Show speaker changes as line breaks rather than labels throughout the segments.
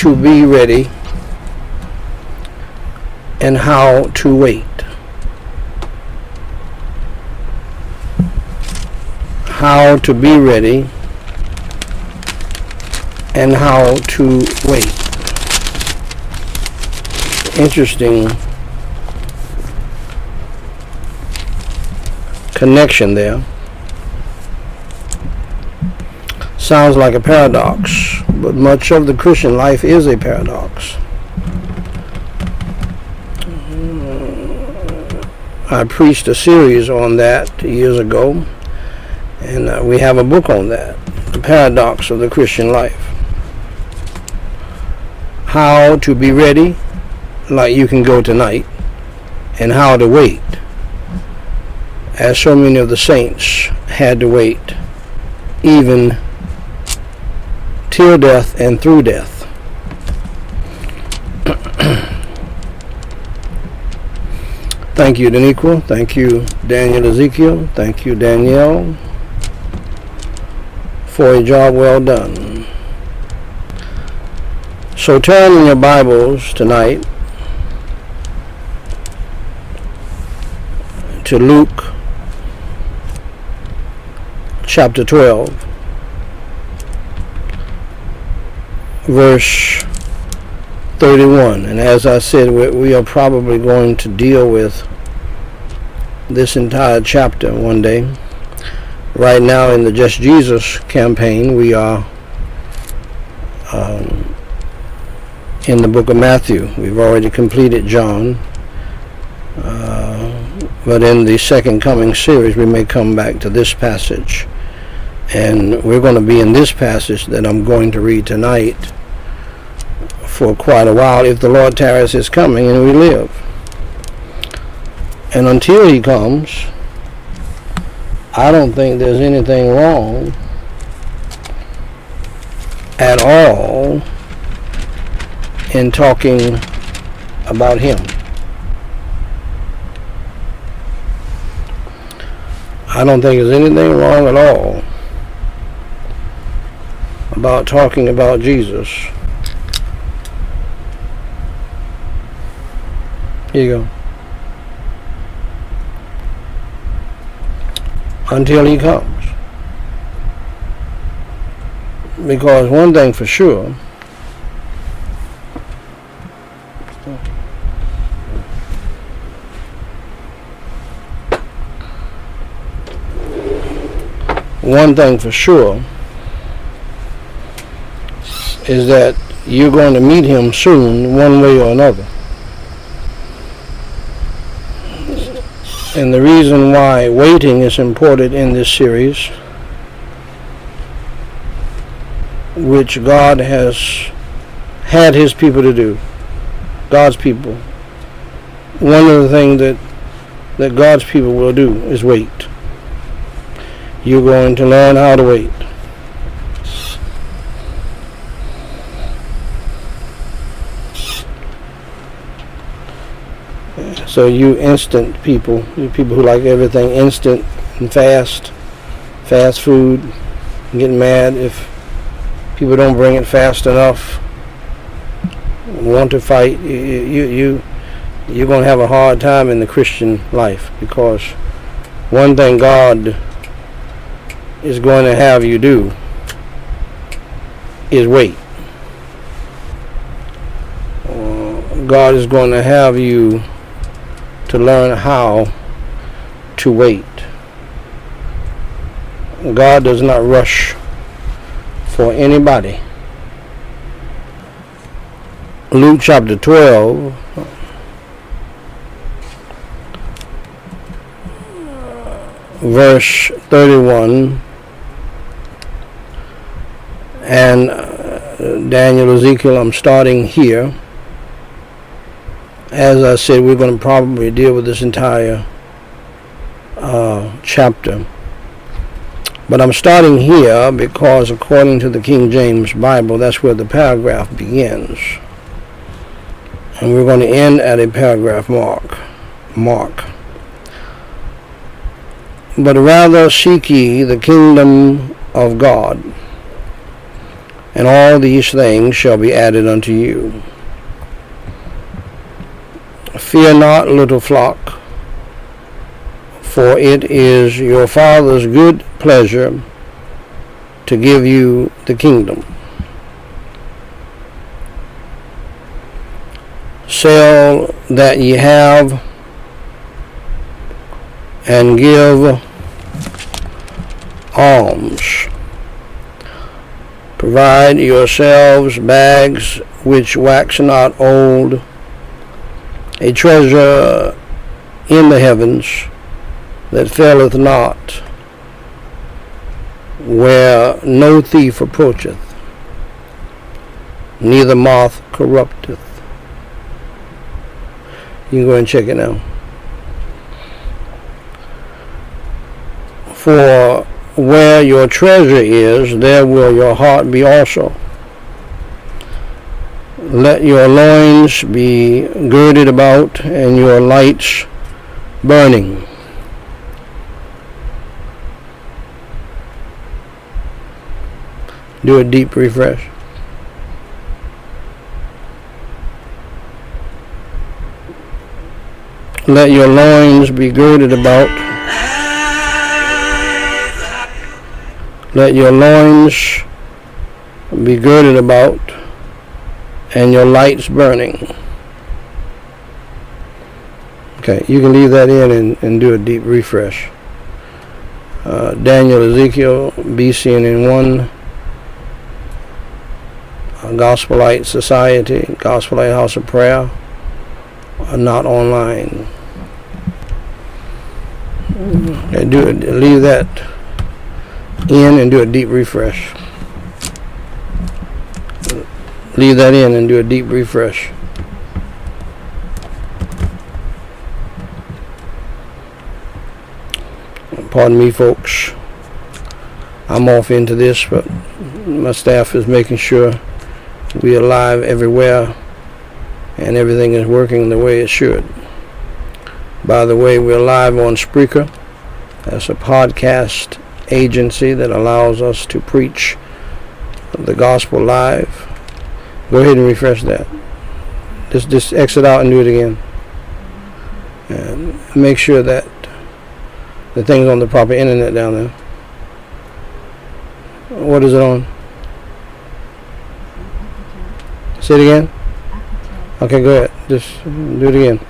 to be ready and how to wait. How to be ready and how to wait. Interesting connection there. Sounds like a paradox, but much of the Christian life is a paradox. I preached a series on that years ago, and uh, we have a book on that The Paradox of the Christian Life. How to be ready, like you can go tonight, and how to wait, as so many of the saints had to wait, even till death and through death. Thank you, Daniqua. Thank you, Daniel Ezekiel. Thank you, Danielle, for a job well done. So turn in your Bibles tonight to Luke chapter 12, verse 31. And as I said, we are probably going to deal with this entire chapter one day. Right now in the Just Jesus campaign, we are um, in the book of Matthew. We've already completed John. Uh, but in the second coming series, we may come back to this passage. And we're going to be in this passage that I'm going to read tonight for quite a while if the Lord tarries his coming and we live. And until he comes, I don't think there's anything wrong at all in talking about him. I don't think there's anything wrong at all about talking about Jesus. Here you go. until he comes. Because one thing for sure, one thing for sure is that you're going to meet him soon, one way or another. And the reason why waiting is important in this series, which God has had his people to do, God's people. One of the things that that God's people will do is wait. You're going to learn how to wait. So you instant people, you people who like everything instant and fast, fast food, getting mad if people don't bring it fast enough, want to fight, you you, you you're going to have a hard time in the Christian life because one thing God is going to have you do is wait. Uh, God is going to have you to learn how to wait. God does not rush for anybody. Luke chapter 12 verse 31 and uh, Daniel Ezekiel I'm starting here as I said, we're going to probably deal with this entire uh, chapter. But I'm starting here because, according to the King James Bible, that's where the paragraph begins. And we're going to end at a paragraph mark. Mark. But rather seek ye the kingdom of God and all these things shall be added unto you. Fear not, little flock, for it is your Father's good pleasure to give you the kingdom. Sell that ye have and give alms. Provide yourselves bags which wax not old, a treasure in the heavens that faileth not, where no thief approacheth, neither moth corrupteth. You can go and check it now. For where your treasure is, there will your heart be also. Let your loins be girded about and your lights burning. Do a deep refresh. Let your loins be girded about Let your loins be girded about and your lights burning. Okay, you can leave that in and, and do a deep refresh. Uh, Daniel, Ezekiel, BCNN 1, uh, Gospel Light Society, Gospel Light House of Prayer, are not online. Okay, do leave that in and do a deep refresh. Leave that in and do a deep refresh. Pardon me, folks. I'm off into this, but my staff is making sure we are live everywhere and everything is working the way it should. By the way, we're live on Spreaker. That's a podcast agency that allows us to preach the gospel live. Go ahead and refresh that. Just just exit out and do it again. And make sure that the thing's on the proper internet down there. What is it on? Say it again. Okay, go ahead. Just do it again.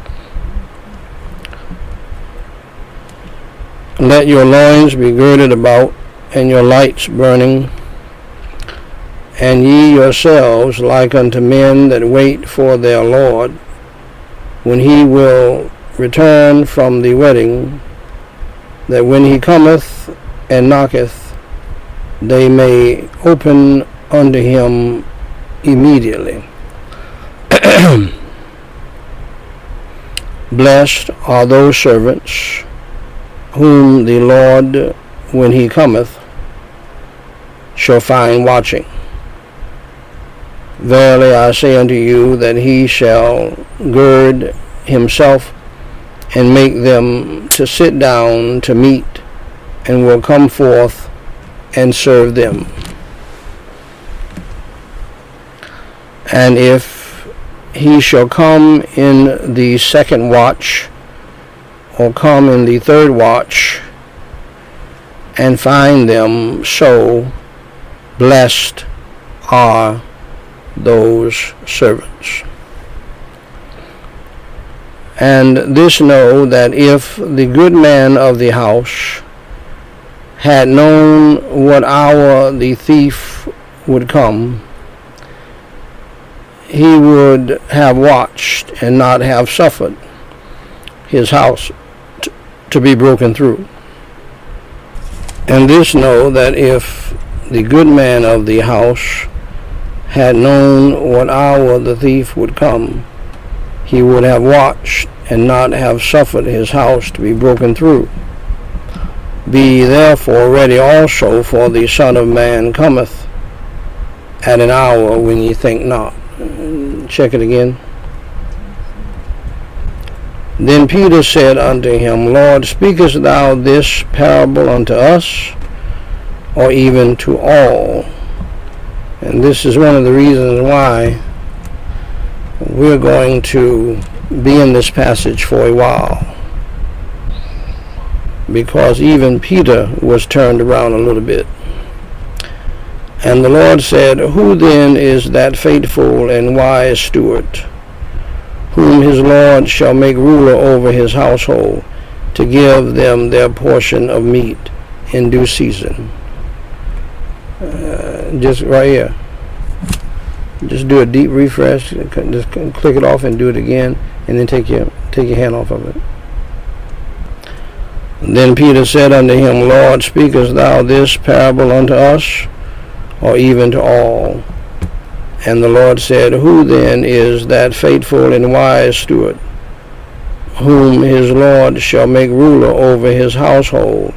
Let your loins be girded about, and your lights burning, and ye yourselves like unto men that wait for their Lord, when he will return from the wedding, that when he cometh and knocketh, they may open unto him immediately. Blessed are those servants whom the Lord, when he cometh, shall find watching. Verily I say unto you that he shall gird himself and make them to sit down to meat, and will come forth and serve them. And if he shall come in the second watch, or come in the third watch and find them so blessed are those servants. And this know that if the good man of the house had known what hour the thief would come, he would have watched and not have suffered his house to be broken through. And this know that if the good man of the house had known what hour the thief would come, he would have watched and not have suffered his house to be broken through. Be therefore ready also, for the Son of Man cometh at an hour when ye think not. Check it again. Then Peter said unto him, Lord, speakest thou this parable unto us, or even to all? And this is one of the reasons why we're going to be in this passage for a while. Because even Peter was turned around a little bit. And the Lord said, Who then is that faithful and wise steward, whom his Lord shall make ruler over his household, to give them their portion of meat in due season? Uh, just right here. Just do a deep refresh. Just click it off and do it again, and then take your take your hand off of it. Then Peter said unto him, Lord, speakest thou this parable unto us, or even to all? And the Lord said, Who then is that faithful and wise steward, whom his Lord shall make ruler over his household,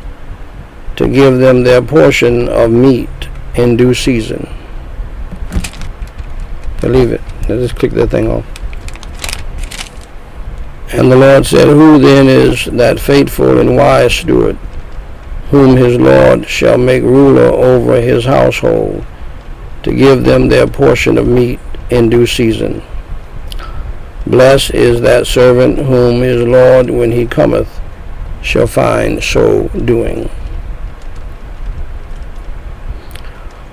to give them their portion of meat in due season? Believe it. I just click that thing off. And the Lord said, Who then is that faithful and wise steward, whom his Lord shall make ruler over his household, to give them their portion of meat in due season? Blessed is that servant whom his Lord, when he cometh, shall find so doing.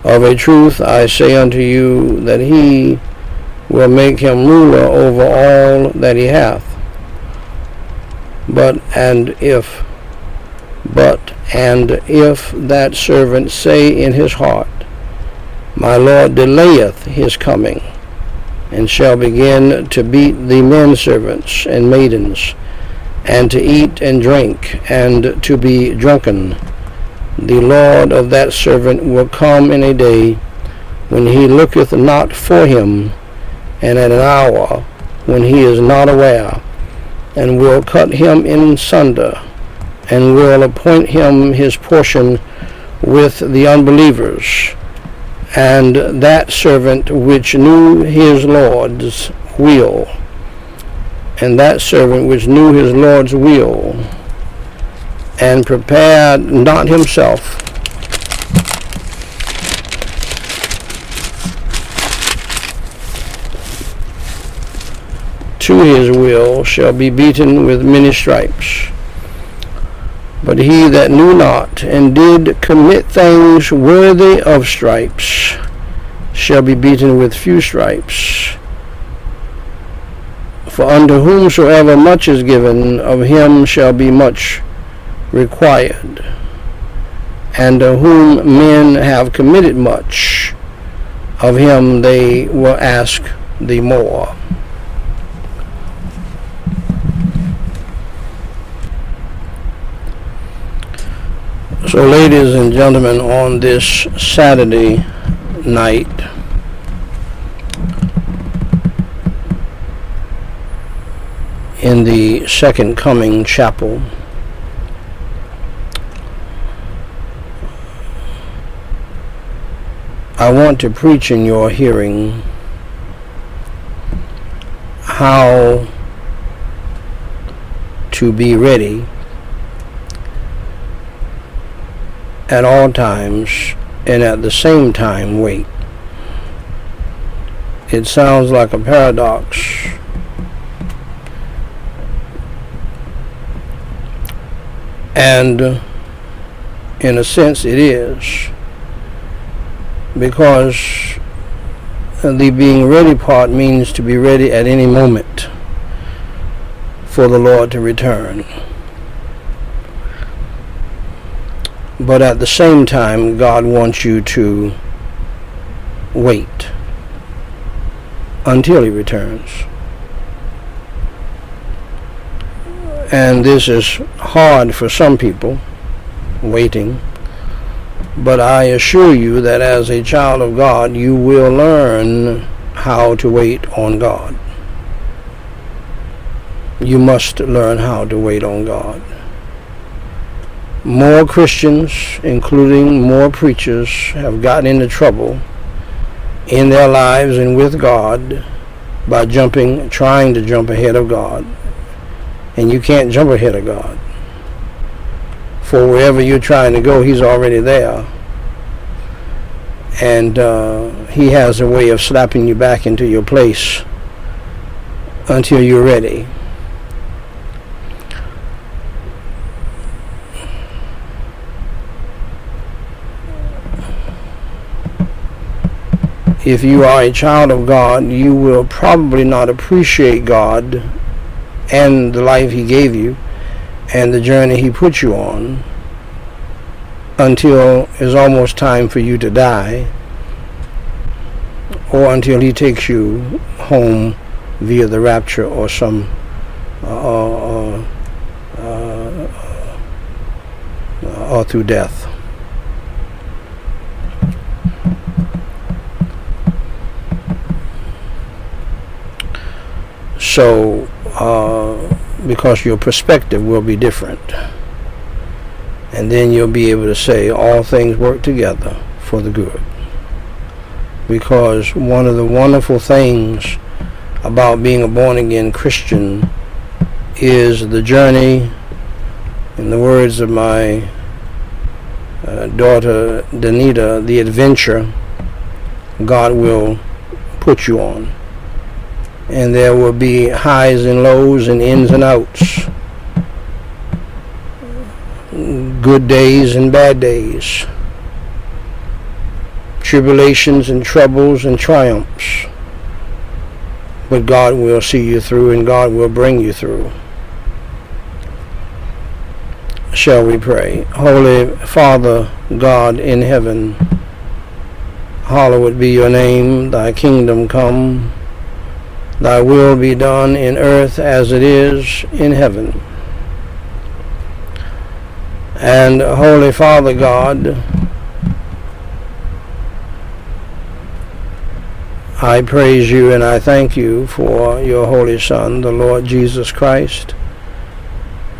Of a truth I say unto you that he will make him ruler over all that he hath. But and if but and if that servant say in his heart, My Lord delayeth his coming, and shall begin to beat the men servants and maidens, and to eat and drink, and to be drunken, the Lord of that servant will come in a day when he looketh not for him, and at an hour when he is not aware, and will cut him in sunder, and will appoint him his portion with the unbelievers. And that servant which knew his Lord's will, and that servant which knew his Lord's will, and prepared not himself to his will shall be beaten with many stripes. But he that knew not and did commit things worthy of stripes shall be beaten with few stripes. For unto whomsoever much is given, of him shall be much required, and to whom men have committed much, of him they will ask the more. So, ladies and gentlemen, on this Saturday night, in the Second Coming Chapel, I want to preach in your hearing how to be ready at all times and at the same time wait. It sounds like a paradox. And in a sense it is because the being ready part means to be ready at any moment for the Lord to return. But at the same time, God wants you to wait until He returns. And this is hard for some people, waiting. But I assure you that as a child of God, you will learn how to wait on God. You must learn how to wait on God. More Christians, including more preachers, have gotten into trouble in their lives and with God by jumping, trying to jump ahead of God. And you can't jump ahead of God for wherever you're trying to go, he's already there. and uh, he has a way of slapping you back into your place until you're ready. If you are a child of God, you will probably not appreciate God and the life He gave you and the journey He put you on until it's almost time for you to die or until he takes you home via the rapture or some uh, uh, uh, or through death. So, uh, because your perspective will be different. And then you'll be able to say all things work together for the good. Because one of the wonderful things about being a born again Christian is the journey, in the words of my uh, daughter Danita, the adventure God will put you on. And there will be highs and lows and ins and outs good days and bad days, tribulations and troubles and triumphs. But God will see you through and God will bring you through. Shall we pray? Holy Father, God in heaven, hallowed be your name, thy kingdom come, thy will be done in earth as it is in heaven. And Holy Father God, I praise you and I thank you for your Holy Son, the Lord Jesus Christ,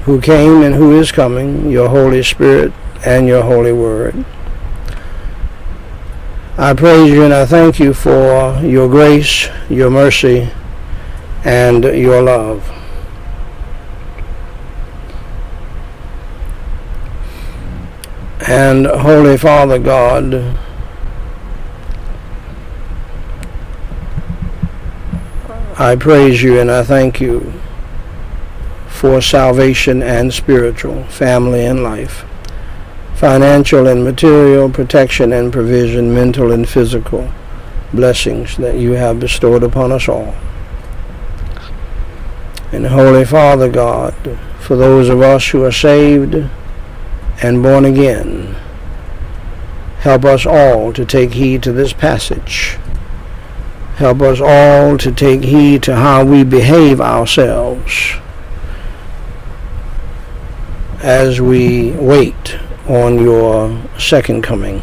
who came and who is coming, your Holy Spirit and your Holy Word. I praise you and I thank you for your grace, your mercy, and your love. and Holy Father God, I praise you and I thank you for salvation and spiritual, family and life, financial and material, protection and provision, mental and physical blessings that you have bestowed upon us all. And Holy Father God, for those of us who are saved, and born again. Help us all to take heed to this passage. Help us all to take heed to how we behave ourselves as we wait on your second coming.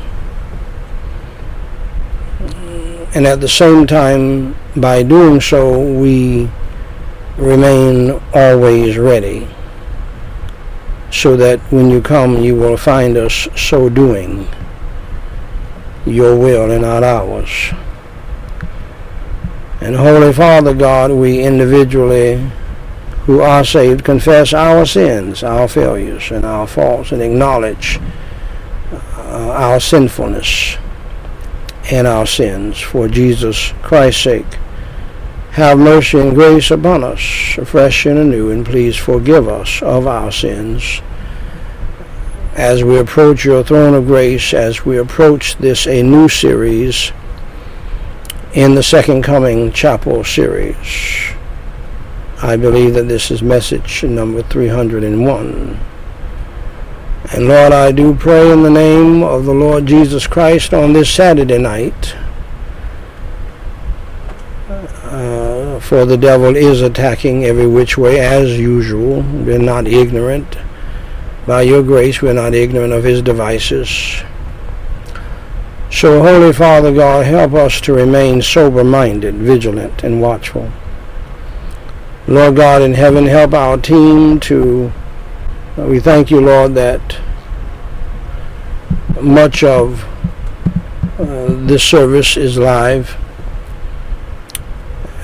And at the same time, by doing so, we remain always ready so that when you come you will find us so doing your will and not ours. And Holy Father God, we individually who are saved confess our sins, our failures, and our faults, and acknowledge uh, our sinfulness and our sins for Jesus Christ's sake. Have mercy and grace upon us, afresh and anew, and please forgive us of our sins. As we approach your throne of grace, as we approach this a new series in the Second Coming Chapel series, I believe that this is message number 301. And Lord, I do pray in the name of the Lord Jesus Christ on this Saturday night for the devil is attacking every which way as usual. We're not ignorant. By your grace, we're not ignorant of his devices. So, Holy Father God, help us to remain sober minded, vigilant, and watchful. Lord God in heaven, help our team to. We thank you, Lord, that much of uh, this service is live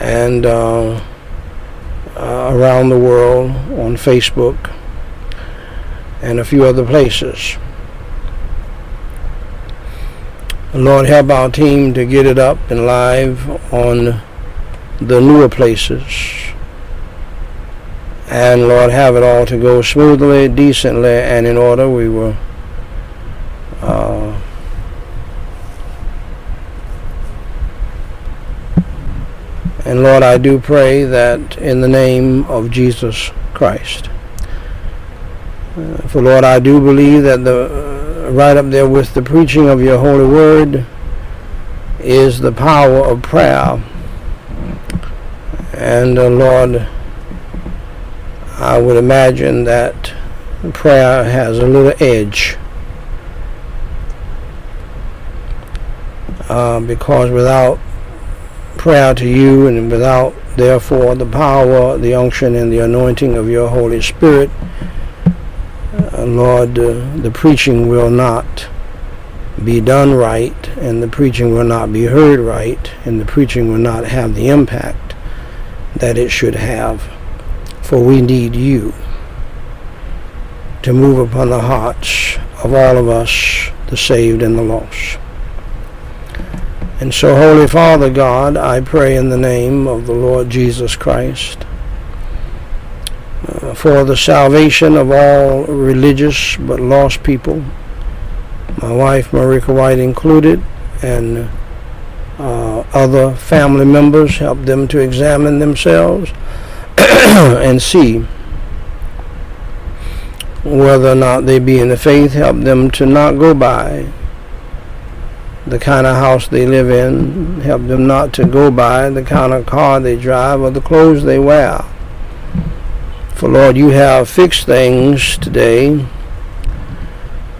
and uh, uh, around the world on Facebook and a few other places. Lord, help our team to get it up and live on the newer places. And Lord, have it all to go smoothly, decently, and in order. We will uh, and Lord, I do pray that in the name of Jesus Christ. Uh, for Lord, I do believe that the uh, right up there with the preaching of your holy word is the power of prayer. And uh, Lord, I would imagine that prayer has a little edge. Uh, because without prayer to you and without therefore the power, the unction, and the anointing of your Holy Spirit, uh, Lord, uh, the preaching will not be done right, and the preaching will not be heard right, and the preaching will not have the impact that it should have. For we need you to move upon the hearts of all of us, the saved and the lost. And so, Holy Father God, I pray in the name of the Lord Jesus Christ uh, for the salvation of all religious but lost people, my wife Marika White included, and uh, other family members, help them to examine themselves and see whether or not they be in the faith, help them to not go by the kind of house they live in, help them not to go by the kind of car they drive or the clothes they wear. For Lord, you have fixed things today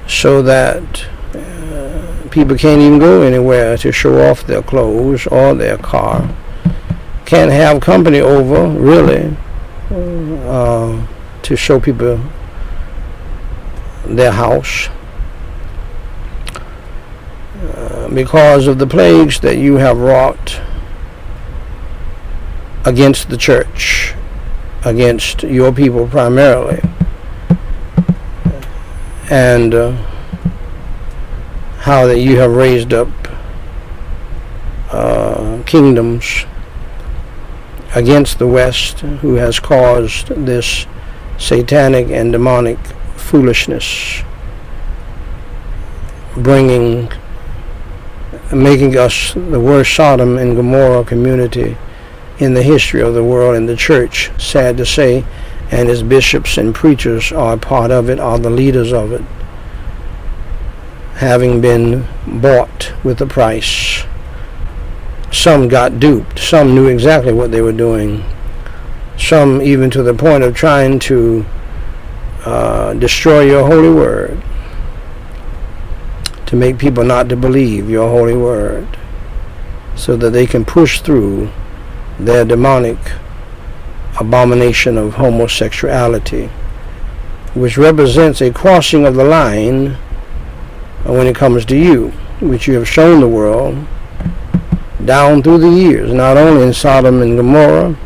so that uh, people can't even go anywhere to show off their clothes or their car. Can't have company over, really, uh, to show people their house. Uh, because of the plagues that you have wrought against the church, against your people primarily, and uh, how that you have raised up uh, kingdoms against the West who has caused this satanic and demonic foolishness, bringing making us the worst Sodom and Gomorrah community in the history of the world and the church, sad to say, and its bishops and preachers are part of it, are the leaders of it, having been bought with a price. Some got duped. Some knew exactly what they were doing. Some even to the point of trying to uh, destroy your holy word to make people not to believe your holy word so that they can push through their demonic abomination of homosexuality, which represents a crossing of the line when it comes to you, which you have shown the world down through the years, not only in Sodom and Gomorrah,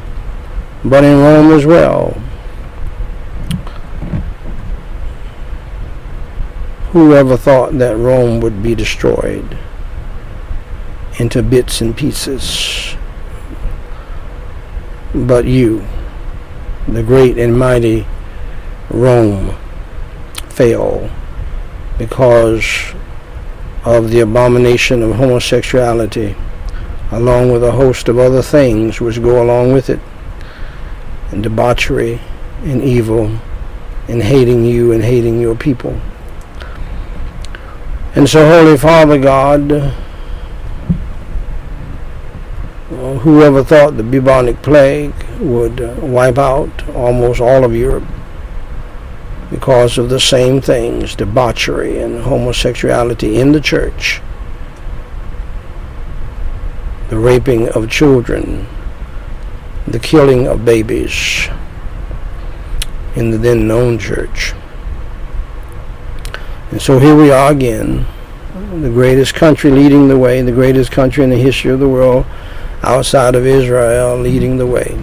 but in Rome as well. Whoever thought that Rome would be destroyed into bits and pieces? But you, the great and mighty Rome, fell because of the abomination of homosexuality, along with a host of other things which go along with it, and debauchery and evil, and hating you and hating your people. And so, Holy Father God, whoever thought the bubonic plague would uh, wipe out almost all of Europe because of the same things, debauchery and homosexuality in the church, the raping of children, the killing of babies in the then known church. And so here we are again, the greatest country leading the way, the greatest country in the history of the world outside of Israel leading the way.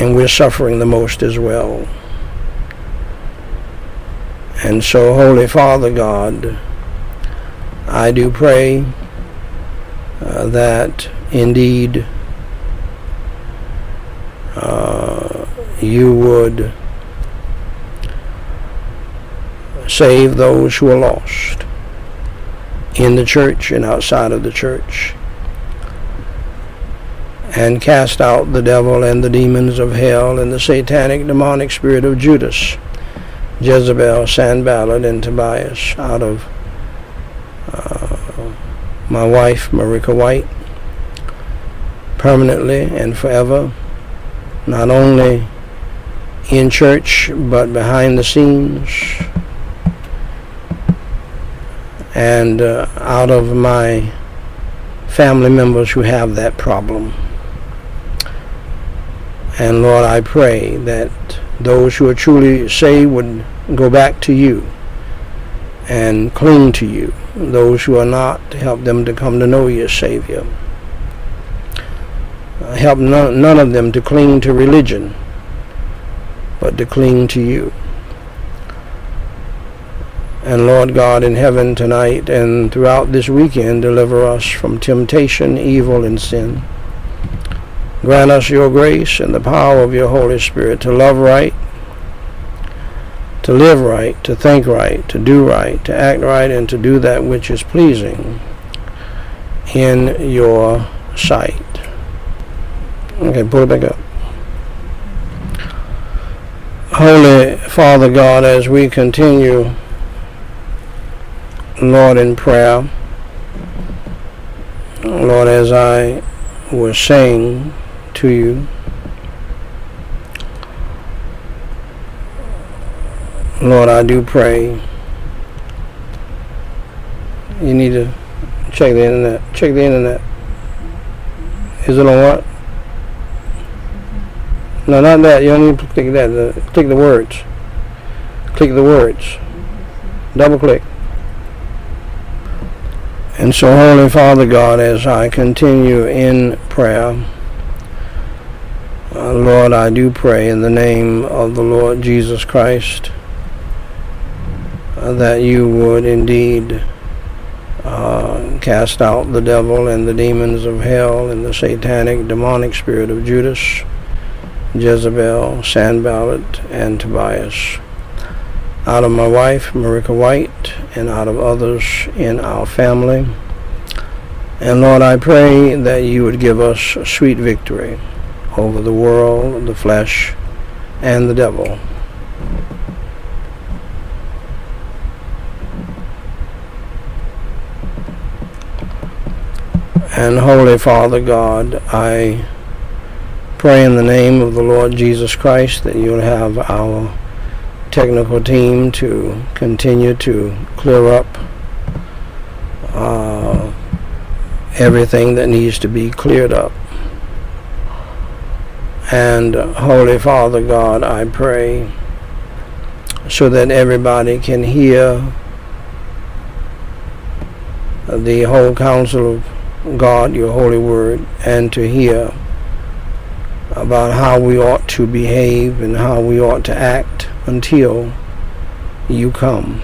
And we're suffering the most as well. And so, Holy Father God, I do pray uh, that indeed uh, you would save those who are lost in the church and outside of the church and cast out the devil and the demons of hell and the satanic demonic spirit of Judas, Jezebel, Sanballat, and Tobias out of uh, my wife, Marika White, permanently and forever, not only in church but behind the scenes and uh, out of my family members who have that problem. And Lord, I pray that those who are truly saved would go back to you and cling to you. Those who are not, help them to come to know your Savior. Help none, none of them to cling to religion, but to cling to you. And Lord God in heaven tonight and throughout this weekend, deliver us from temptation, evil, and sin. Grant us your grace and the power of your Holy Spirit to love right, to live right, to think right, to do right, to act right, and to do that which is pleasing in your sight. Okay, pull it back up. Holy Father God, as we continue, Lord, in prayer, Lord, as I was saying, to you. Lord, I do pray. You need to check the internet. Check the internet. Is it on what? No, not that. You don't need to click that. Click the words. Click the words. Double click. And so, Holy Father God, as I continue in prayer, uh, Lord, I do pray in the name of the Lord Jesus Christ uh, that you would indeed uh, cast out the devil and the demons of hell and the satanic demonic spirit of Judas, Jezebel, Sanballat, and Tobias out of my wife, Marika White, and out of others in our family. And Lord, I pray that you would give us sweet victory over the world, the flesh, and the devil. And Holy Father God, I pray in the name of the Lord Jesus Christ that you'll have our technical team to continue to clear up uh, everything that needs to be cleared up. And Holy Father God, I pray so that everybody can hear the whole counsel of God, your holy word, and to hear about how we ought to behave and how we ought to act until you come.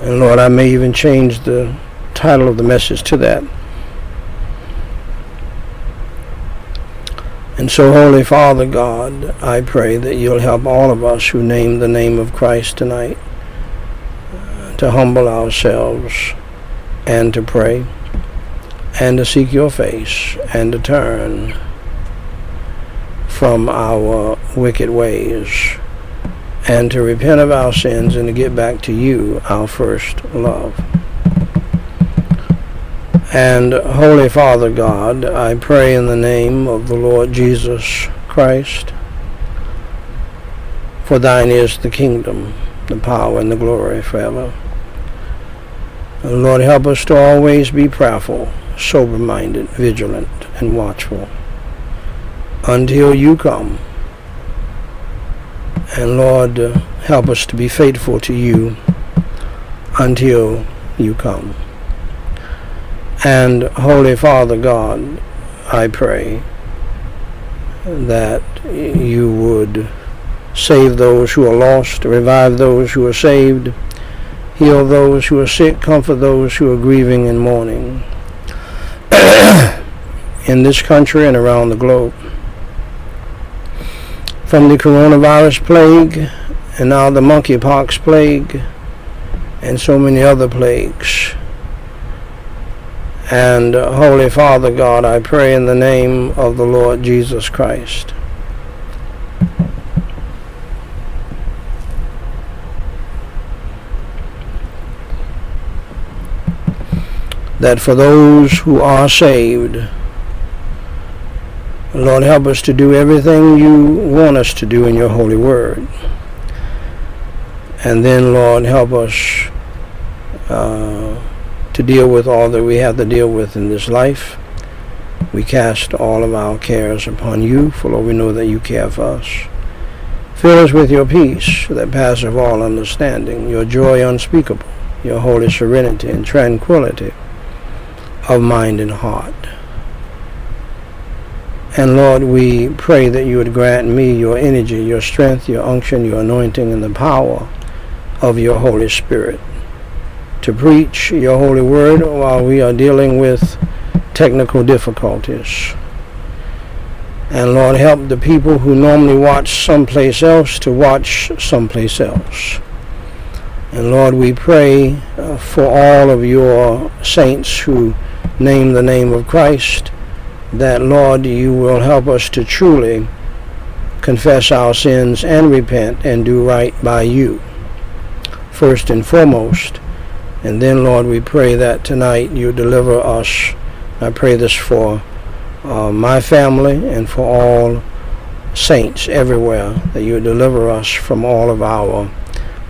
And Lord, I may even change the title of the message to that. And so, Holy Father God, I pray that you'll help all of us who name the name of Christ tonight uh, to humble ourselves and to pray and to seek your face and to turn from our wicked ways and to repent of our sins and to get back to you, our first love. And Holy Father God, I pray in the name of the Lord Jesus Christ, for thine is the kingdom, the power, and the glory forever. Lord, help us to always be prayerful, sober-minded, vigilant, and watchful until you come. And Lord, help us to be faithful to you until you come. And Holy Father God, I pray that you would Save those who are lost, revive those who are saved, heal those who are sick, comfort those who are grieving and mourning. in this country and around the globe. From the coronavirus plague and now the monkeypox plague and so many other plagues. And uh, Holy Father God, I pray in the name of the Lord Jesus Christ. That for those who are saved, Lord, help us to do everything you want us to do in your holy word. And then, Lord, help us uh, to deal with all that we have to deal with in this life. We cast all of our cares upon you, for Lord, we know that you care for us. Fill us with your peace that passeth all understanding, your joy unspeakable, your holy serenity and tranquility of mind and heart. And Lord, we pray that you would grant me your energy, your strength, your unction, your anointing, and the power of your Holy Spirit to preach your holy word while we are dealing with technical difficulties. And Lord, help the people who normally watch someplace else to watch someplace else. And Lord, we pray uh, for all of your saints who name the name of Christ, that, Lord, you will help us to truly confess our sins and repent and do right by you, first and foremost and then, Lord, we pray that tonight you deliver us. I pray this for uh, my family and for all saints everywhere, that you deliver us from all of our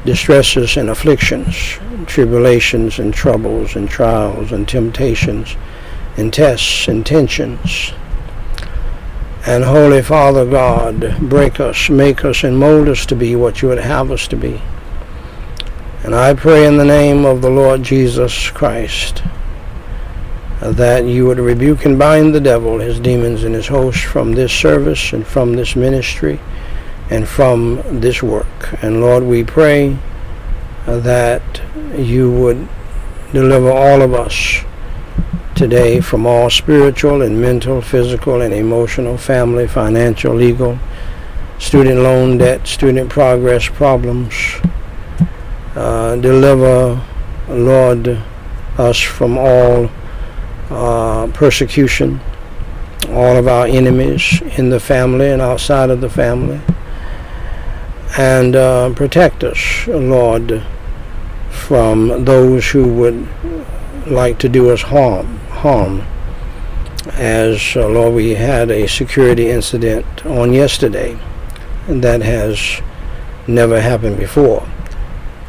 distresses and afflictions, tribulations and troubles and trials and temptations and tensions. And Holy Father God, break us, make us, and mold us to be what you would have us to be. And I pray in the name of the Lord Jesus Christ that you would rebuke and bind the devil, his demons, and his hosts from this service and from this ministry and from this work. And Lord, we pray that you would deliver all of us today from all spiritual and mental, physical and emotional, family, financial, legal, student loan debt, student progress problems uh, deliver, Lord, us from all uh, persecution, all of our enemies in the family and outside of the family, and uh, protect us, Lord, from those who would like to do us harm. Harm, as uh, Lord, we had a security incident on yesterday, that has never happened before.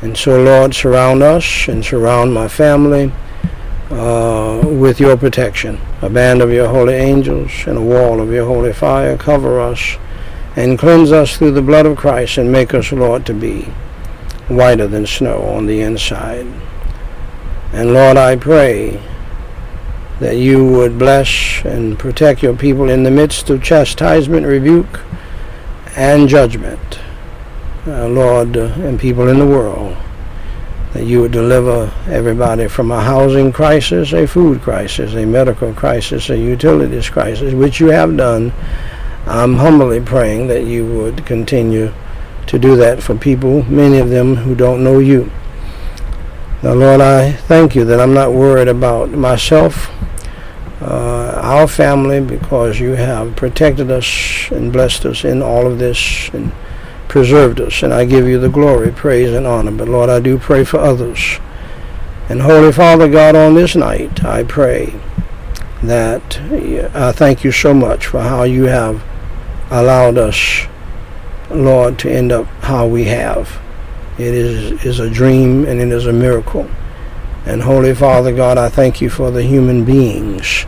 And so, Lord, surround us and surround my family uh, with your protection. A band of your holy angels and a wall of your holy fire cover us and cleanse us through the blood of Christ and make us, Lord, to be whiter than snow on the inside. And Lord, I pray that you would bless and protect your people in the midst of chastisement, rebuke, and judgment uh, Lord, uh, and people in the world, that you would deliver everybody from a housing crisis, a food crisis, a medical crisis, a utilities crisis, which you have done. I'm humbly praying that you would continue to do that for people, many of them who don't know you. Now, Lord, I thank you that I'm not worried about myself, uh, our family, because you have protected us and blessed us in all of this. And preserved us, and I give you the glory, praise, and honor. But Lord, I do pray for others. And Holy Father God, on this night, I pray that I thank you so much for how you have allowed us, Lord, to end up how we have. It is, is a dream and it is a miracle. And Holy Father God, I thank you for the human beings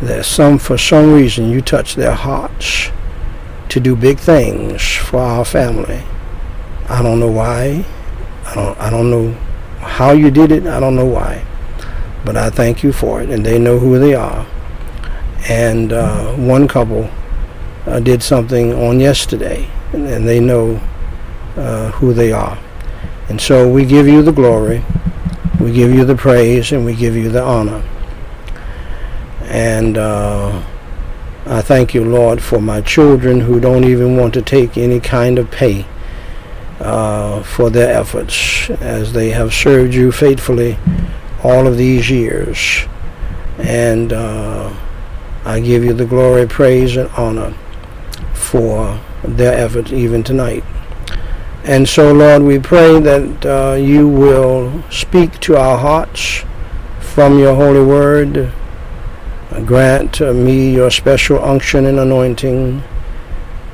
that some, for some reason, you touch their hearts to do big things for our family. I don't know why. I don't I don't know how you did it. I don't know why. But I thank you for it and they know who they are. And uh, one couple uh, did something on yesterday and, and they know uh, who they are. And so we give you the glory, we give you the praise, and we give you the honor. And uh, I thank you, Lord, for my children who don't even want to take any kind of pay uh, for their efforts as they have served you faithfully all of these years. And uh, I give you the glory, praise, and honor for their efforts even tonight. And so, Lord, we pray that uh, you will speak to our hearts from your holy word Grant me your special unction and anointing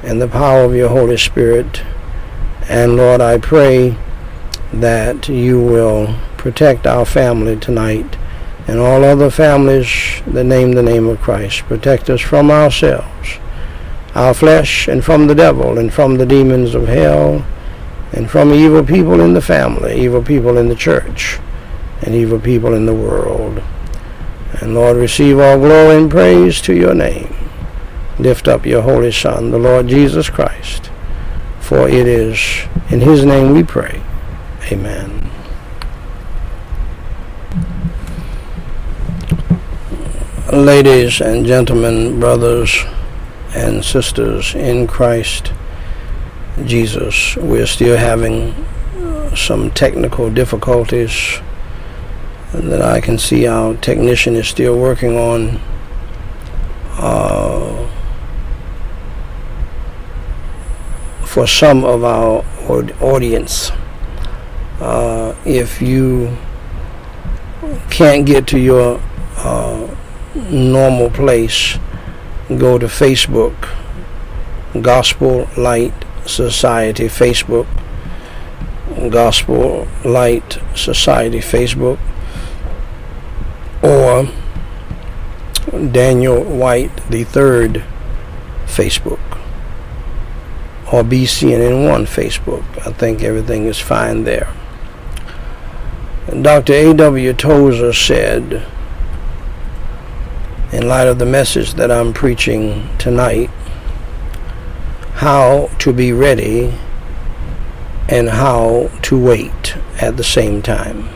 and the power of your Holy Spirit. And Lord, I pray that you will protect our family tonight and all other families that name the name of Christ. Protect us from ourselves, our flesh, and from the devil, and from the demons of hell, and from evil people in the family, evil people in the church, and evil people in the world. And Lord, receive all glory and praise to your name. Lift up your Holy Son, the Lord Jesus Christ. For it is in his name we pray. Amen. Ladies and gentlemen, brothers and sisters in Christ Jesus, we're still having some technical difficulties that I can see our technician is still working on. Uh, for some of our audience, uh, if you can't get to your uh, normal place, go to Facebook, Gospel Light Society Facebook, Gospel Light Society Facebook or Daniel White the third Facebook or BCNN1 Facebook. I think everything is fine there. And Dr. A.W. Tozer said, in light of the message that I'm preaching tonight, how to be ready and how to wait at the same time.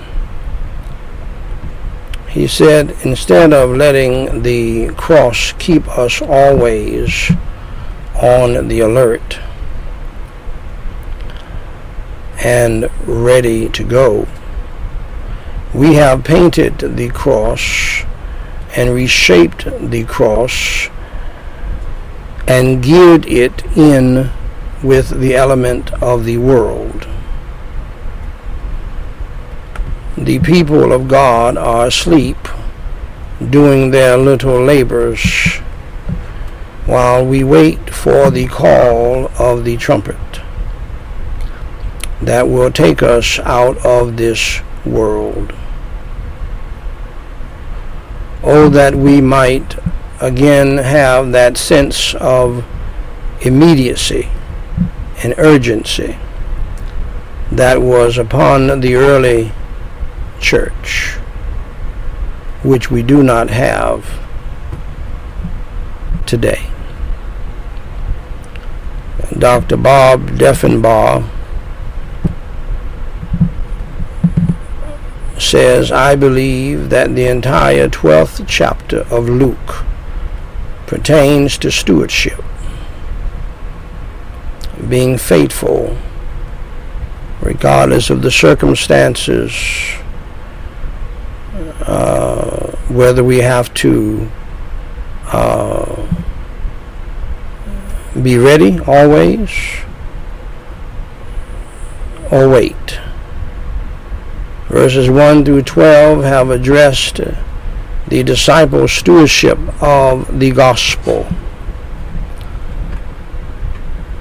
He said, instead of letting the cross keep us always on the alert and ready to go, we have painted the cross and reshaped the cross and geared it in with the element of the world. the people of God are asleep doing their little labors while we wait for the call of the trumpet that will take us out of this world. Oh, that we might again have that sense of immediacy and urgency that was upon the early church, which we do not have today. Dr. Bob Deffinbaugh says, I believe that the entire 12th chapter of Luke pertains to stewardship, being faithful regardless of the circumstances uh, whether we have to uh, be ready always or wait. Verses 1 through 12 have addressed the disciple stewardship of the gospel.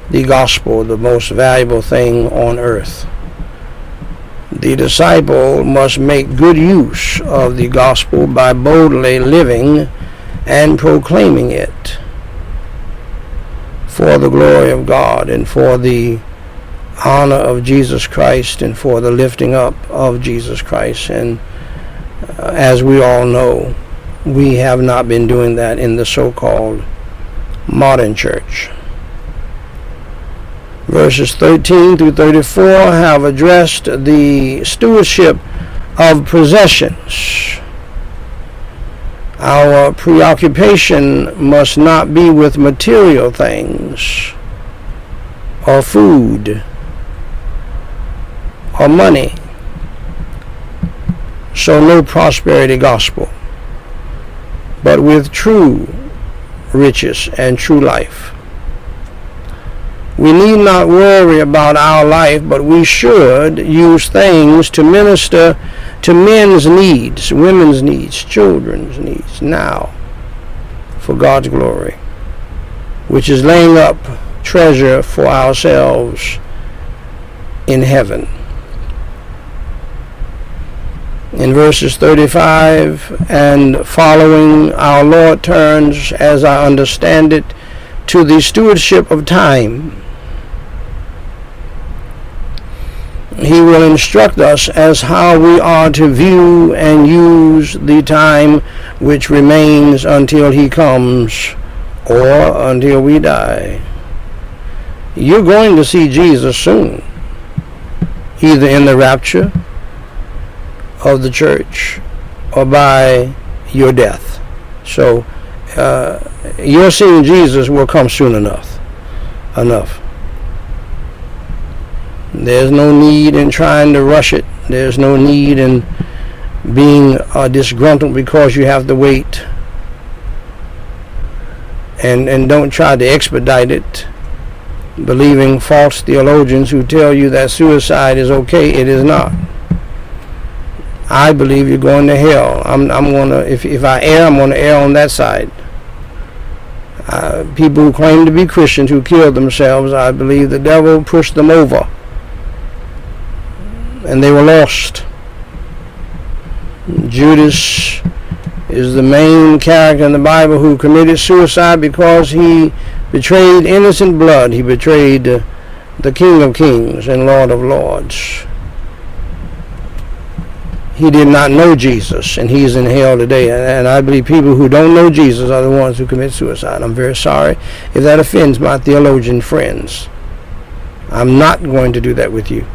The gospel, the most valuable thing on earth the disciple must make good use of the gospel by boldly living and proclaiming it for the glory of God and for the honor of Jesus Christ and for the lifting up of Jesus Christ. And as we all know, we have not been doing that in the so called modern church. verses 13 through 34 have addressed the stewardship of possessions. Our preoccupation must not be with material things or food or money. So no prosperity gospel, but with true riches and true life. We need not worry about our life, but we should use things to minister to men's needs, women's needs, children's needs now for God's glory, which is laying up treasure for ourselves in heaven. In verses 35 and following, our Lord turns, as I understand it, to the stewardship of time he will instruct us as how we are to view and use the time which remains until he comes or until we die. You're going to see Jesus soon, either in the rapture of the church or by your death. So, uh, your seeing Jesus will come soon enough. Enough. There's no need in trying to rush it. There's no need in being uh, disgruntled because you have to wait. And, and don't try to expedite it, believing false theologians who tell you that suicide is okay. It is not. I believe you're going to hell. I'm, I'm going to, if, if I err, I'm going to err on that side. Uh, people who claim to be Christians who kill themselves, I believe the devil pushed them over and they were lost. Judas is the main character in the Bible who committed suicide because he betrayed innocent blood. He betrayed the King of Kings and Lord of Lords. He did not know Jesus, and he's in hell today. And, and I believe people who don't know Jesus are the ones who commit suicide. I'm very sorry if that offends my theologian friends. I'm not going to do that with you.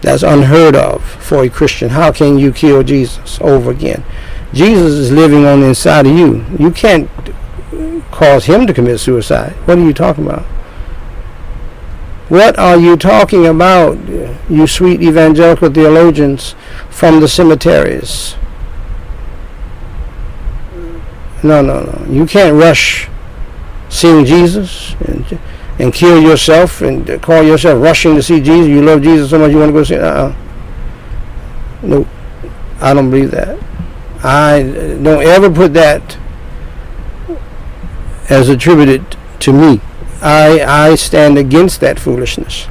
That's unheard of for a Christian. How can you kill Jesus over again? Jesus is living on the inside of you. You can't cause him to commit suicide. What are you talking about? What are you talking about, you sweet evangelical theologians from the cemeteries? No, no, no. You can't rush seeing Jesus. And, and kill yourself and call yourself rushing to see Jesus. You love Jesus so much you want to go see. Uh-uh. No, I don't believe that. I don't ever put that as attributed to me. I I stand against that foolishness.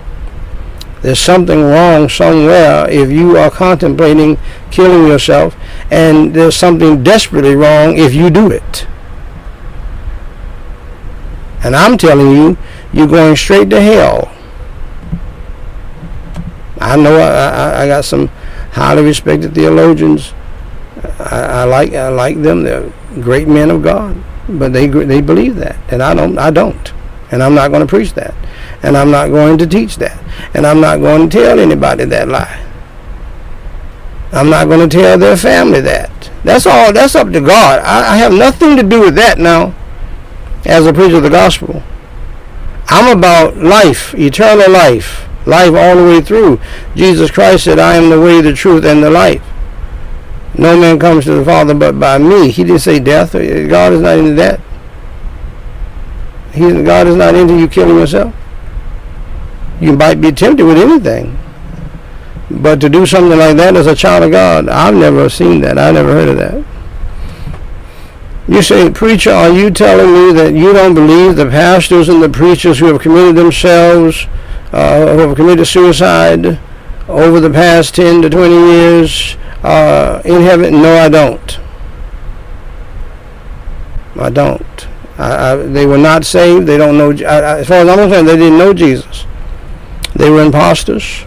There's something wrong somewhere if you are contemplating killing yourself, and there's something desperately wrong if you do it. And I'm telling you, you're going straight to hell. I know I, I, I got some highly respected theologians. I, I, like I like them. They're great men of God, but they they believe that, and I don't. I don't, and I'm not going to preach that, and I'm not going to teach that, and I'm not going to tell anybody that lie. I'm not going to tell their family that. That's all. That's up to God. I, I have nothing to do with that now as a preacher of the gospel. I'm about life, eternal life, life all the way through. Jesus Christ said, I am the way, the truth, and the life. No man comes to the Father but by me. He didn't say death. God is not into that. He, God is not into you killing yourself. You might be tempted with anything. But to do something like that as a child of God, I've never seen that. I've never heard of that. You say, preacher, are you telling me that you don't believe the pastors and the preachers who have committed themselves, uh, who have committed suicide over the past 10 to 20 years uh, in heaven? No, I don't. I don't. They were not saved. They don't know. As far as I'm concerned, they didn't know Jesus. They were imposters.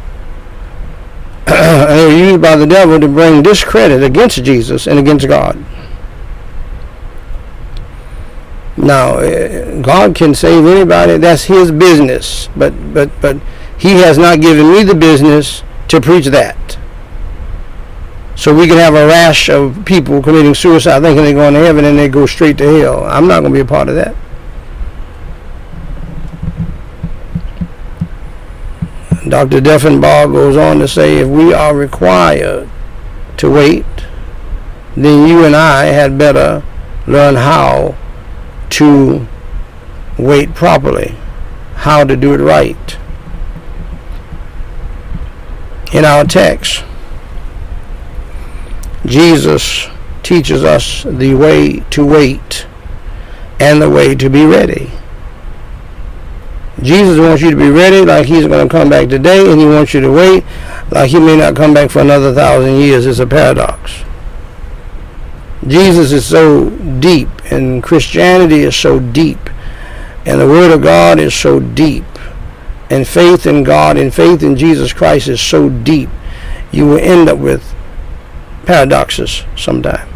they were used by the devil to bring discredit against Jesus and against God. Now, uh, God can save anybody. That's His business. But but but He has not given me the business to preach that. So we can have a rash of people committing suicide, thinking they're going to heaven, and they go straight to hell. I'm not going to be a part of that. Dr. Deffinbaugh goes on to say, if we are required to wait, then you and I had better learn how to wait properly, how to do it right. In our text, Jesus teaches us the way to wait and the way to be ready. Jesus wants you to be ready like he's going to come back today, and he wants you to wait like he may not come back for another thousand years. It's a paradox. Jesus is so deep, and Christianity is so deep, and the Word of God is so deep, and faith in God and faith in Jesus Christ is so deep, you will end up with paradoxes sometime.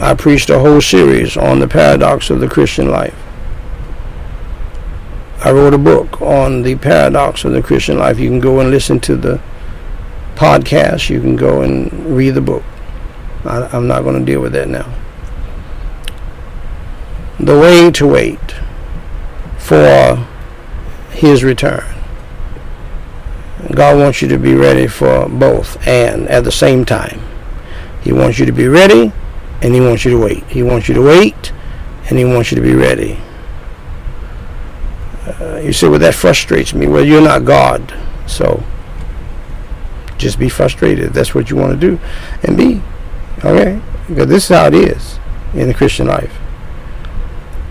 I preached a whole series on the paradox of the Christian life. I wrote a book on the paradox of the Christian life. You can go and listen to the podcast. You can go and read the book. I, am not going to deal with that now. The way to wait for his return. God wants you to be ready for both and at the same time. He wants you to be ready and he wants you to wait. He wants you to wait, and he wants you to be ready. Uh, you say, well, that frustrates me. Well, you're not God, so just be frustrated. That's what you want to do, and be okay. Because this is how it is in the Christian life.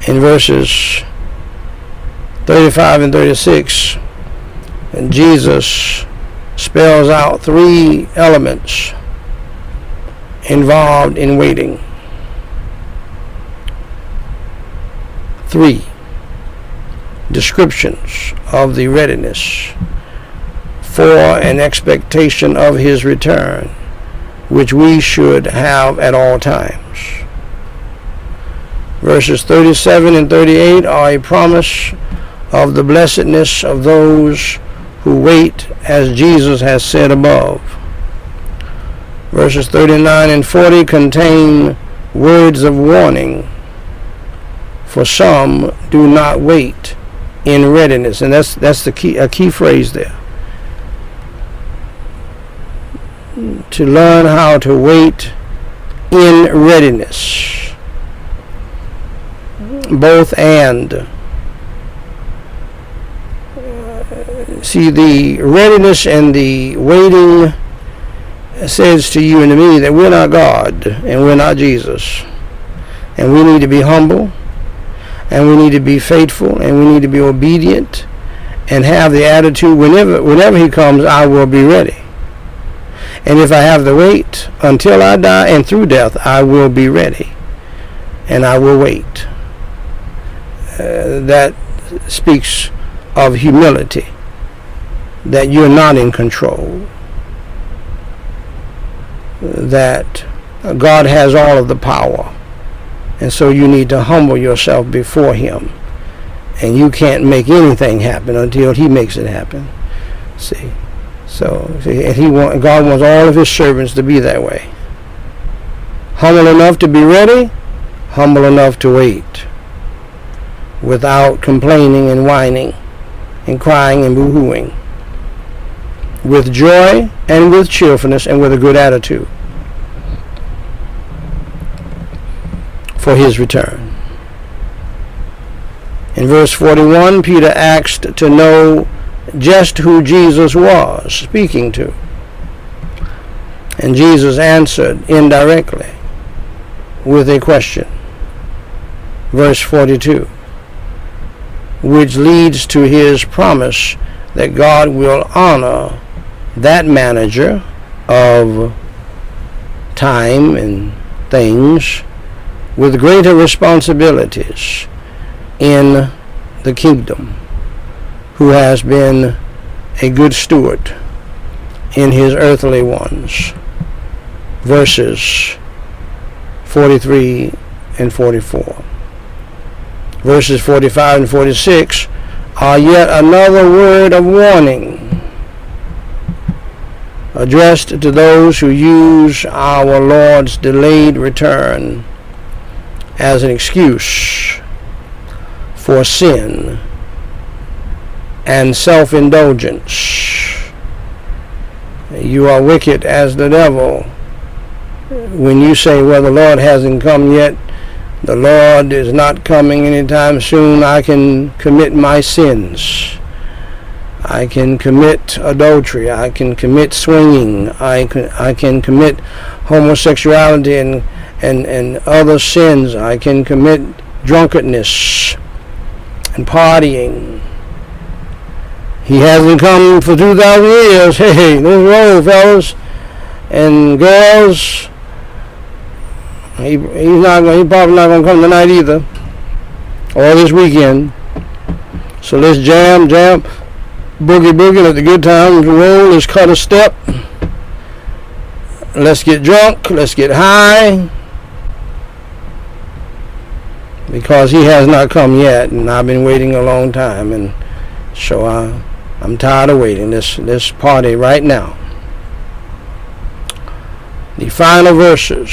In verses 35 and 36, and Jesus spells out three elements involved in waiting. Three, descriptions of the readiness for an expectation of his return, which we should have at all times. Verses 37 and 38 are a promise of the blessedness of those who wait as Jesus has said above. Verses 39 and 40 contain words of warning. For some do not wait in readiness. And that's that's the key a key phrase there. To learn how to wait in readiness. Both and. See the readiness and the waiting says to you and to me that we're not God and we're not Jesus. And we need to be humble and we need to be faithful and we need to be obedient and have the attitude whenever whenever he comes I will be ready. And if I have to wait until I die and through death I will be ready and I will wait. Uh, that speaks of humility that you're not in control that God has all of the power. And so you need to humble yourself before him. And you can't make anything happen until he makes it happen. See? So, see, and he want, God wants all of his servants to be that way. Humble enough to be ready, humble enough to wait. Without complaining and whining and crying and boo-hooing with joy and with cheerfulness and with a good attitude for his return. In verse 41, Peter asked to know just who Jesus was speaking to. And Jesus answered indirectly with a question. Verse 42, which leads to his promise that God will honor that manager of time and things with greater responsibilities in the kingdom who has been a good steward in his earthly ones. Verses 43 and 44. Verses 45 and 46 are yet another word of warning addressed to those who use our Lord's delayed return as an excuse for sin and self indulgence. You are wicked as the devil when you say, Well, the Lord hasn't come yet, the Lord is not coming anytime soon, I can commit my sins. I can commit adultery. I can commit swinging. I can, I can commit homosexuality and, and, and other sins. I can commit drunkenness and partying. He hasn't come for 2,000 years. Hey, let's roll, fellas and girls. He, he's not. He's probably not going to come tonight either, or this weekend. So let's jam, jam boogie boogie, let the good times roll, let's cut a step. Let's get drunk, let's get high. Because he has not come yet, and I've been waiting a long time, and so I, I'm tired of waiting. This this party right now. The final verses,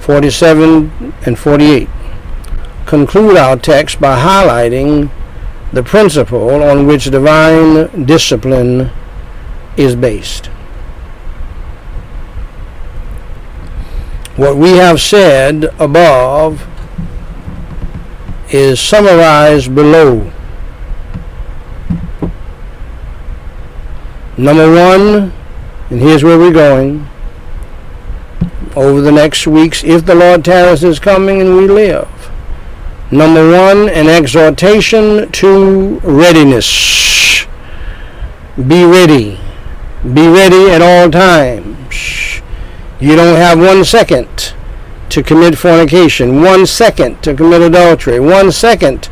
47 and 48, conclude our text by highlighting the principle on which divine discipline is based. What we have said above is summarized below. Number one, and here's where we're going over the next weeks, if the Lord tarries is coming and we live. Number one, an exhortation to readiness. Be ready. Be ready at all times. You don't have one second to commit fornication, one second to commit adultery, one second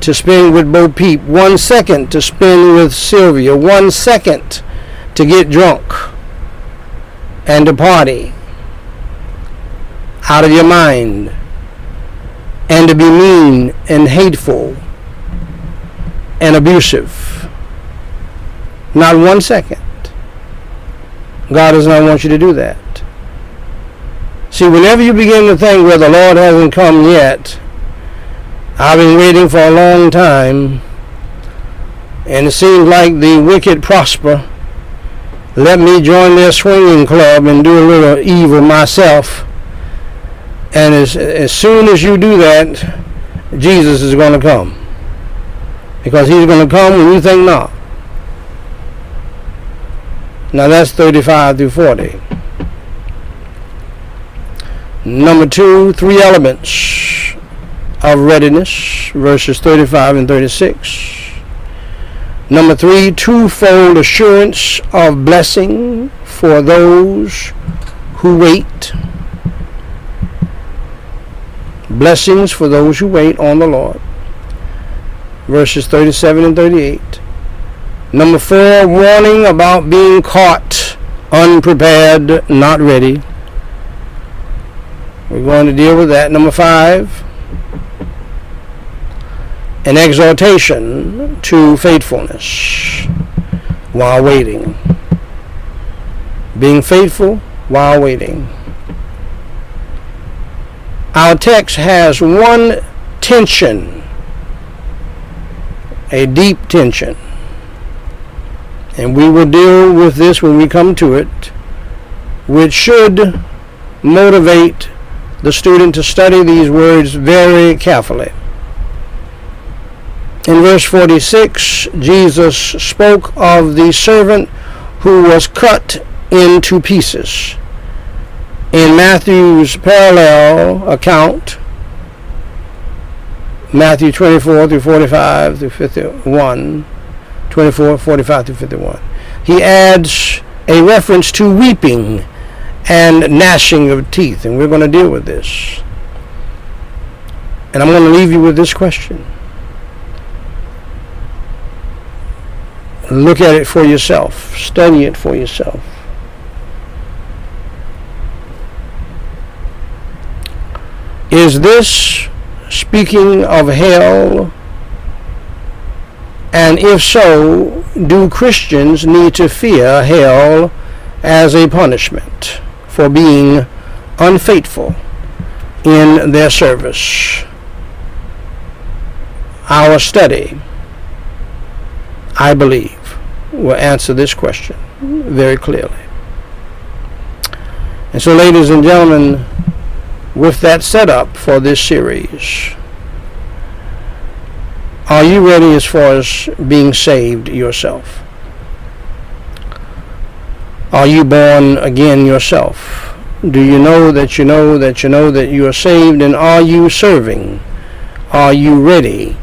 to spend with Bo Peep, one second to spend with Sylvia, one second to get drunk and to party out of your mind and to be mean and hateful and abusive. Not one second. God does not want you to do that. See, whenever you begin to think, well, the Lord hasn't come yet, I've been waiting for a long time, and it seems like the wicked prosper. Let me join their swinging club and do a little evil myself and as, as soon as you do that, Jesus is going to come. Because he's going to come when you think not. Now that's 35 through 40. Number two, three elements of readiness, verses 35 and 36. Number three, twofold assurance of blessing for those who wait blessings for those who wait on the Lord. Verses 37 and 38. Number four, warning about being caught unprepared, not ready. We're going to deal with that. Number five, an exhortation to faithfulness while waiting. Being faithful while waiting. Our text has one tension, a deep tension. And we will deal with this when we come to it, which should motivate the student to study these words very carefully. In verse 46, Jesus spoke of the servant who was cut into pieces in Matthew's parallel account, Matthew 24 through 45 through 51, 24, 45 through 51, he adds a reference to weeping and gnashing of teeth, and we're going to deal with this. And I'm going to leave you with this question. Look at it for yourself, study it for yourself. Is this speaking of hell? And if so, do Christians need to fear hell as a punishment for being unfaithful in their service? Our study, I believe, will answer this question very clearly. And so, ladies and gentlemen, with that setup for this series, are you ready as far as being saved yourself? Are you born again yourself? Do you know that you know that you know that you are saved? And are you serving? Are you ready?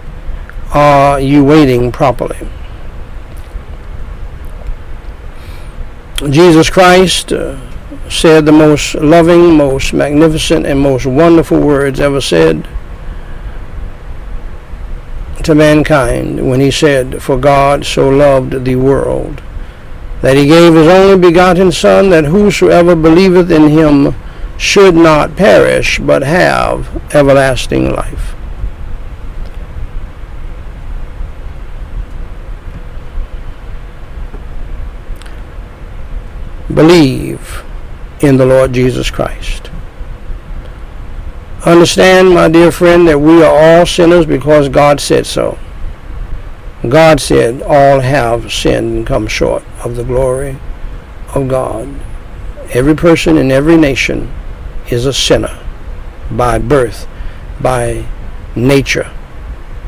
Are you waiting properly? Jesus Christ. Uh, said the most loving, most magnificent, and most wonderful words ever said to mankind when he said, For God so loved the world that he gave his only begotten Son, that whosoever believeth in him should not perish, but have everlasting life. Believe in the Lord Jesus Christ. Understand, my dear friend, that we are all sinners because God said so. God said all have sinned and come short of the glory of God. Every person in every nation is a sinner by birth, by nature,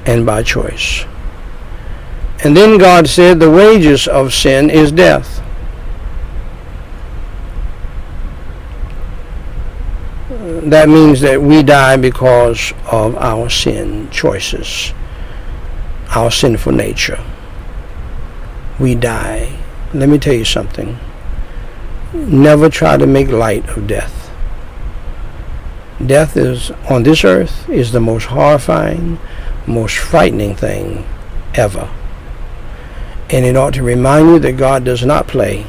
and by choice. And then God said the wages of sin is death. That means that we die because of our sin choices, our sinful nature. We die. Let me tell you something. Never try to make light of death. Death is on this earth is the most horrifying, most frightening thing ever. And it ought to remind you that God does not play.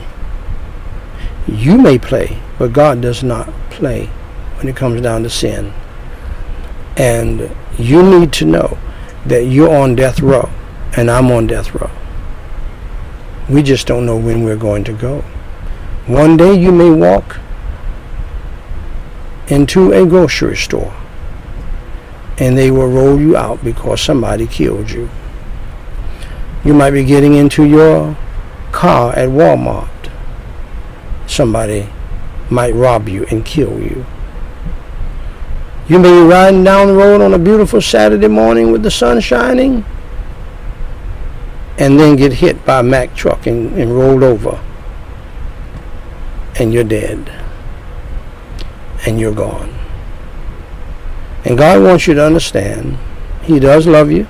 You may play, but God does not play when it comes down to sin. And you need to know that you're on death row and I'm on death row. We just don't know when we're going to go. One day you may walk into a grocery store and they will roll you out because somebody killed you. You might be getting into your car at Walmart. Somebody might rob you and kill you. You may be riding down the road on a beautiful Saturday morning with the sun shining and then get hit by a Mack truck and, and rolled over. And you're dead. And you're gone. And God wants you to understand He does love you.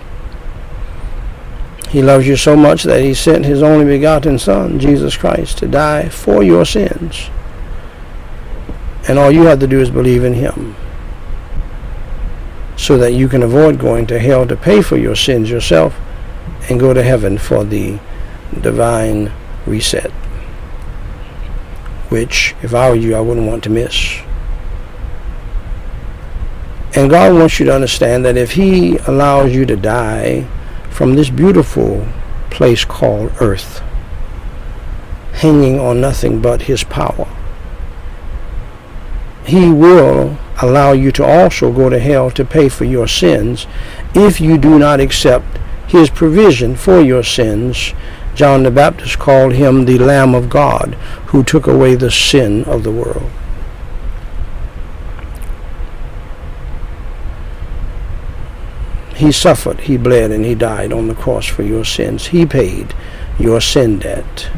He loves you so much that He sent His only begotten Son, Jesus Christ, to die for your sins. And all you have to do is believe in Him so that you can avoid going to hell to pay for your sins yourself and go to heaven for the divine reset, which, if I were you, I wouldn't want to miss. And God wants you to understand that if He allows you to die from this beautiful place called earth, hanging on nothing but His power, He will allow you to also go to hell to pay for your sins if you do not accept his provision for your sins. John the Baptist called him the Lamb of God who took away the sin of the world. He suffered, he bled, and he died on the cross for your sins. He paid your sin debt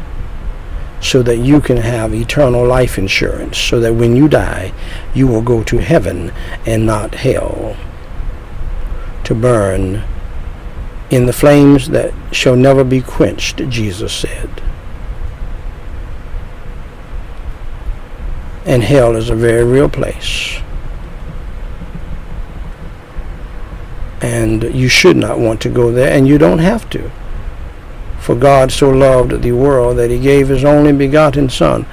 so that you can have eternal life insurance, so that when you die, you will go to heaven and not hell, to burn in the flames that shall never be quenched, Jesus said. And hell is a very real place. And you should not want to go there, and you don't have to. For God so loved the world that he gave his only begotten Son,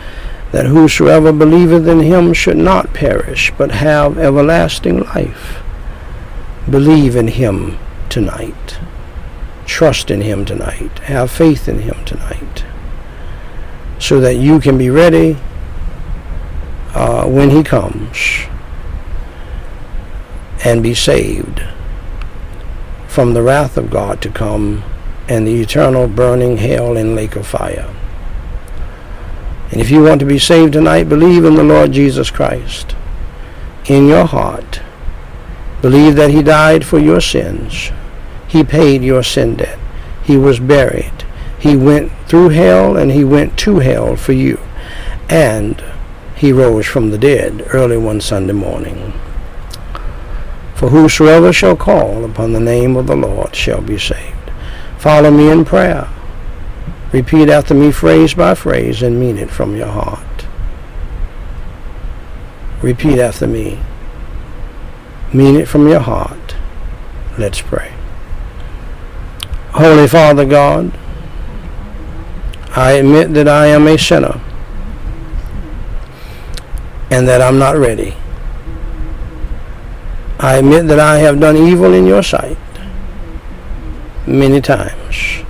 that whosoever believeth in him should not perish, but have everlasting life. Believe in him tonight. Trust in him tonight. Have faith in him tonight. So that you can be ready uh, when he comes and be saved from the wrath of God to come and the eternal burning hell and lake of fire. And if you want to be saved tonight, believe in the Lord Jesus Christ in your heart. Believe that he died for your sins. He paid your sin debt. He was buried. He went through hell and he went to hell for you. And he rose from the dead early one Sunday morning. For whosoever shall call upon the name of the Lord shall be saved. Follow me in prayer. Repeat after me phrase by phrase and mean it from your heart. Repeat after me. Mean it from your heart. Let's pray. Holy Father God, I admit that I am a sinner and that I'm not ready. I admit that I have done evil in your sight many times.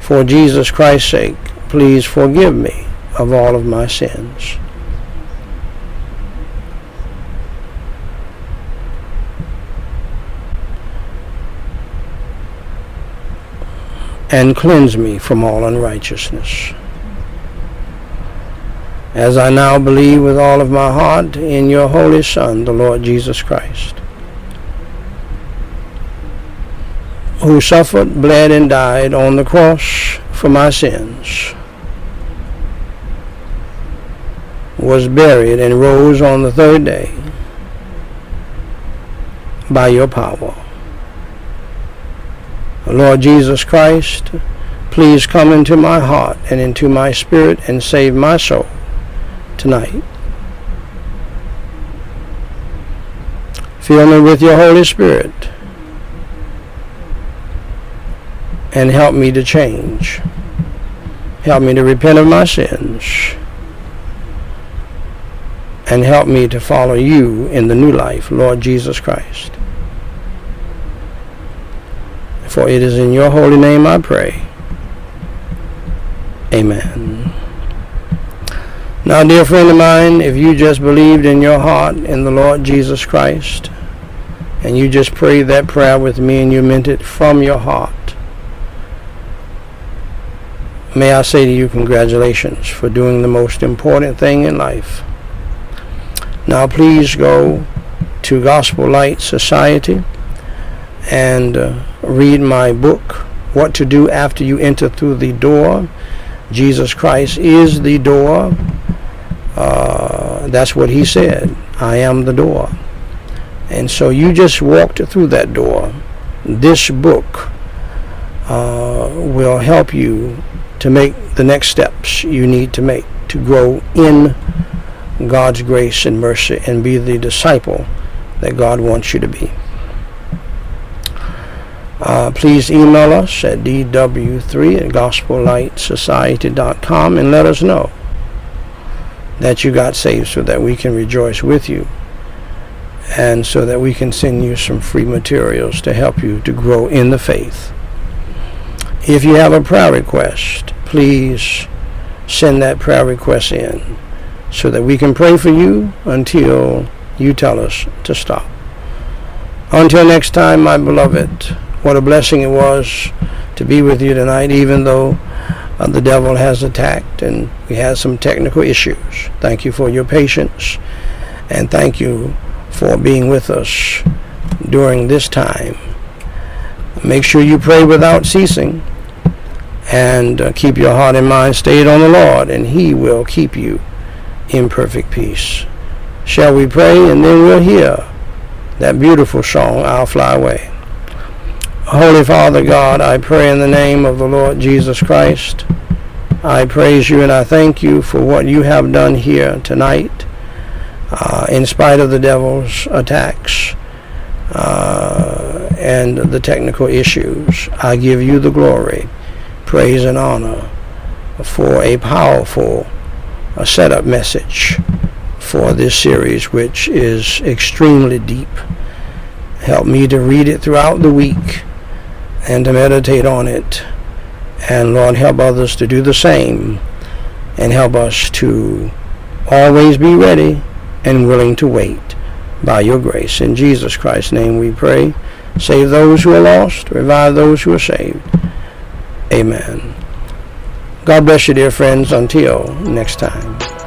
For Jesus Christ's sake, please forgive me of all of my sins. And cleanse me from all unrighteousness. As I now believe with all of my heart in your Holy Son, the Lord Jesus Christ who suffered, bled, and died on the cross for my sins, was buried, and rose on the third day by your power. Lord Jesus Christ, please come into my heart and into my spirit and save my soul tonight. Fill me with your Holy Spirit and help me to change. Help me to repent of my sins. And help me to follow you in the new life, Lord Jesus Christ. For it is in your holy name I pray. Amen. Now, dear friend of mine, if you just believed in your heart in the Lord Jesus Christ, and you just prayed that prayer with me and you meant it from your heart, may I say to you, congratulations for doing the most important thing in life. Now, please go to Gospel Light Society and uh, read my book, What to Do After You Enter Through the Door. Jesus Christ is the door. Uh, that's what he said. I am the door. And so you just walked through that door. This book uh, will help you to make the next steps you need to make to grow in God's grace and mercy and be the disciple that God wants you to be. Uh, please email us at dw3 at gospellightsociety.com and let us know that you got saved so that we can rejoice with you and so that we can send you some free materials to help you to grow in the faith. If you have a prayer request, please send that prayer request in so that we can pray for you until you tell us to stop. Until next time, my beloved, what a blessing it was to be with you tonight, even though uh, the devil has attacked and we had some technical issues. Thank you for your patience and thank you for being with us during this time. Make sure you pray without ceasing and uh, keep your heart and mind stayed on the Lord, and He will keep you in perfect peace. Shall we pray, and then we'll hear that beautiful song, I'll Fly Away. Holy Father God, I pray in the name of the Lord Jesus Christ. I praise you and I thank you for what you have done here tonight, uh, in spite of the devil's attacks uh, and the technical issues. I give you the glory praise and honor for a powerful a setup message for this series, which is extremely deep. Help me to read it throughout the week and to meditate on it. And Lord, help others to do the same and help us to always be ready and willing to wait by your grace. In Jesus Christ's name we pray. Save those who are lost, revive those who are saved. Amen. God bless you, dear friends. Until next time.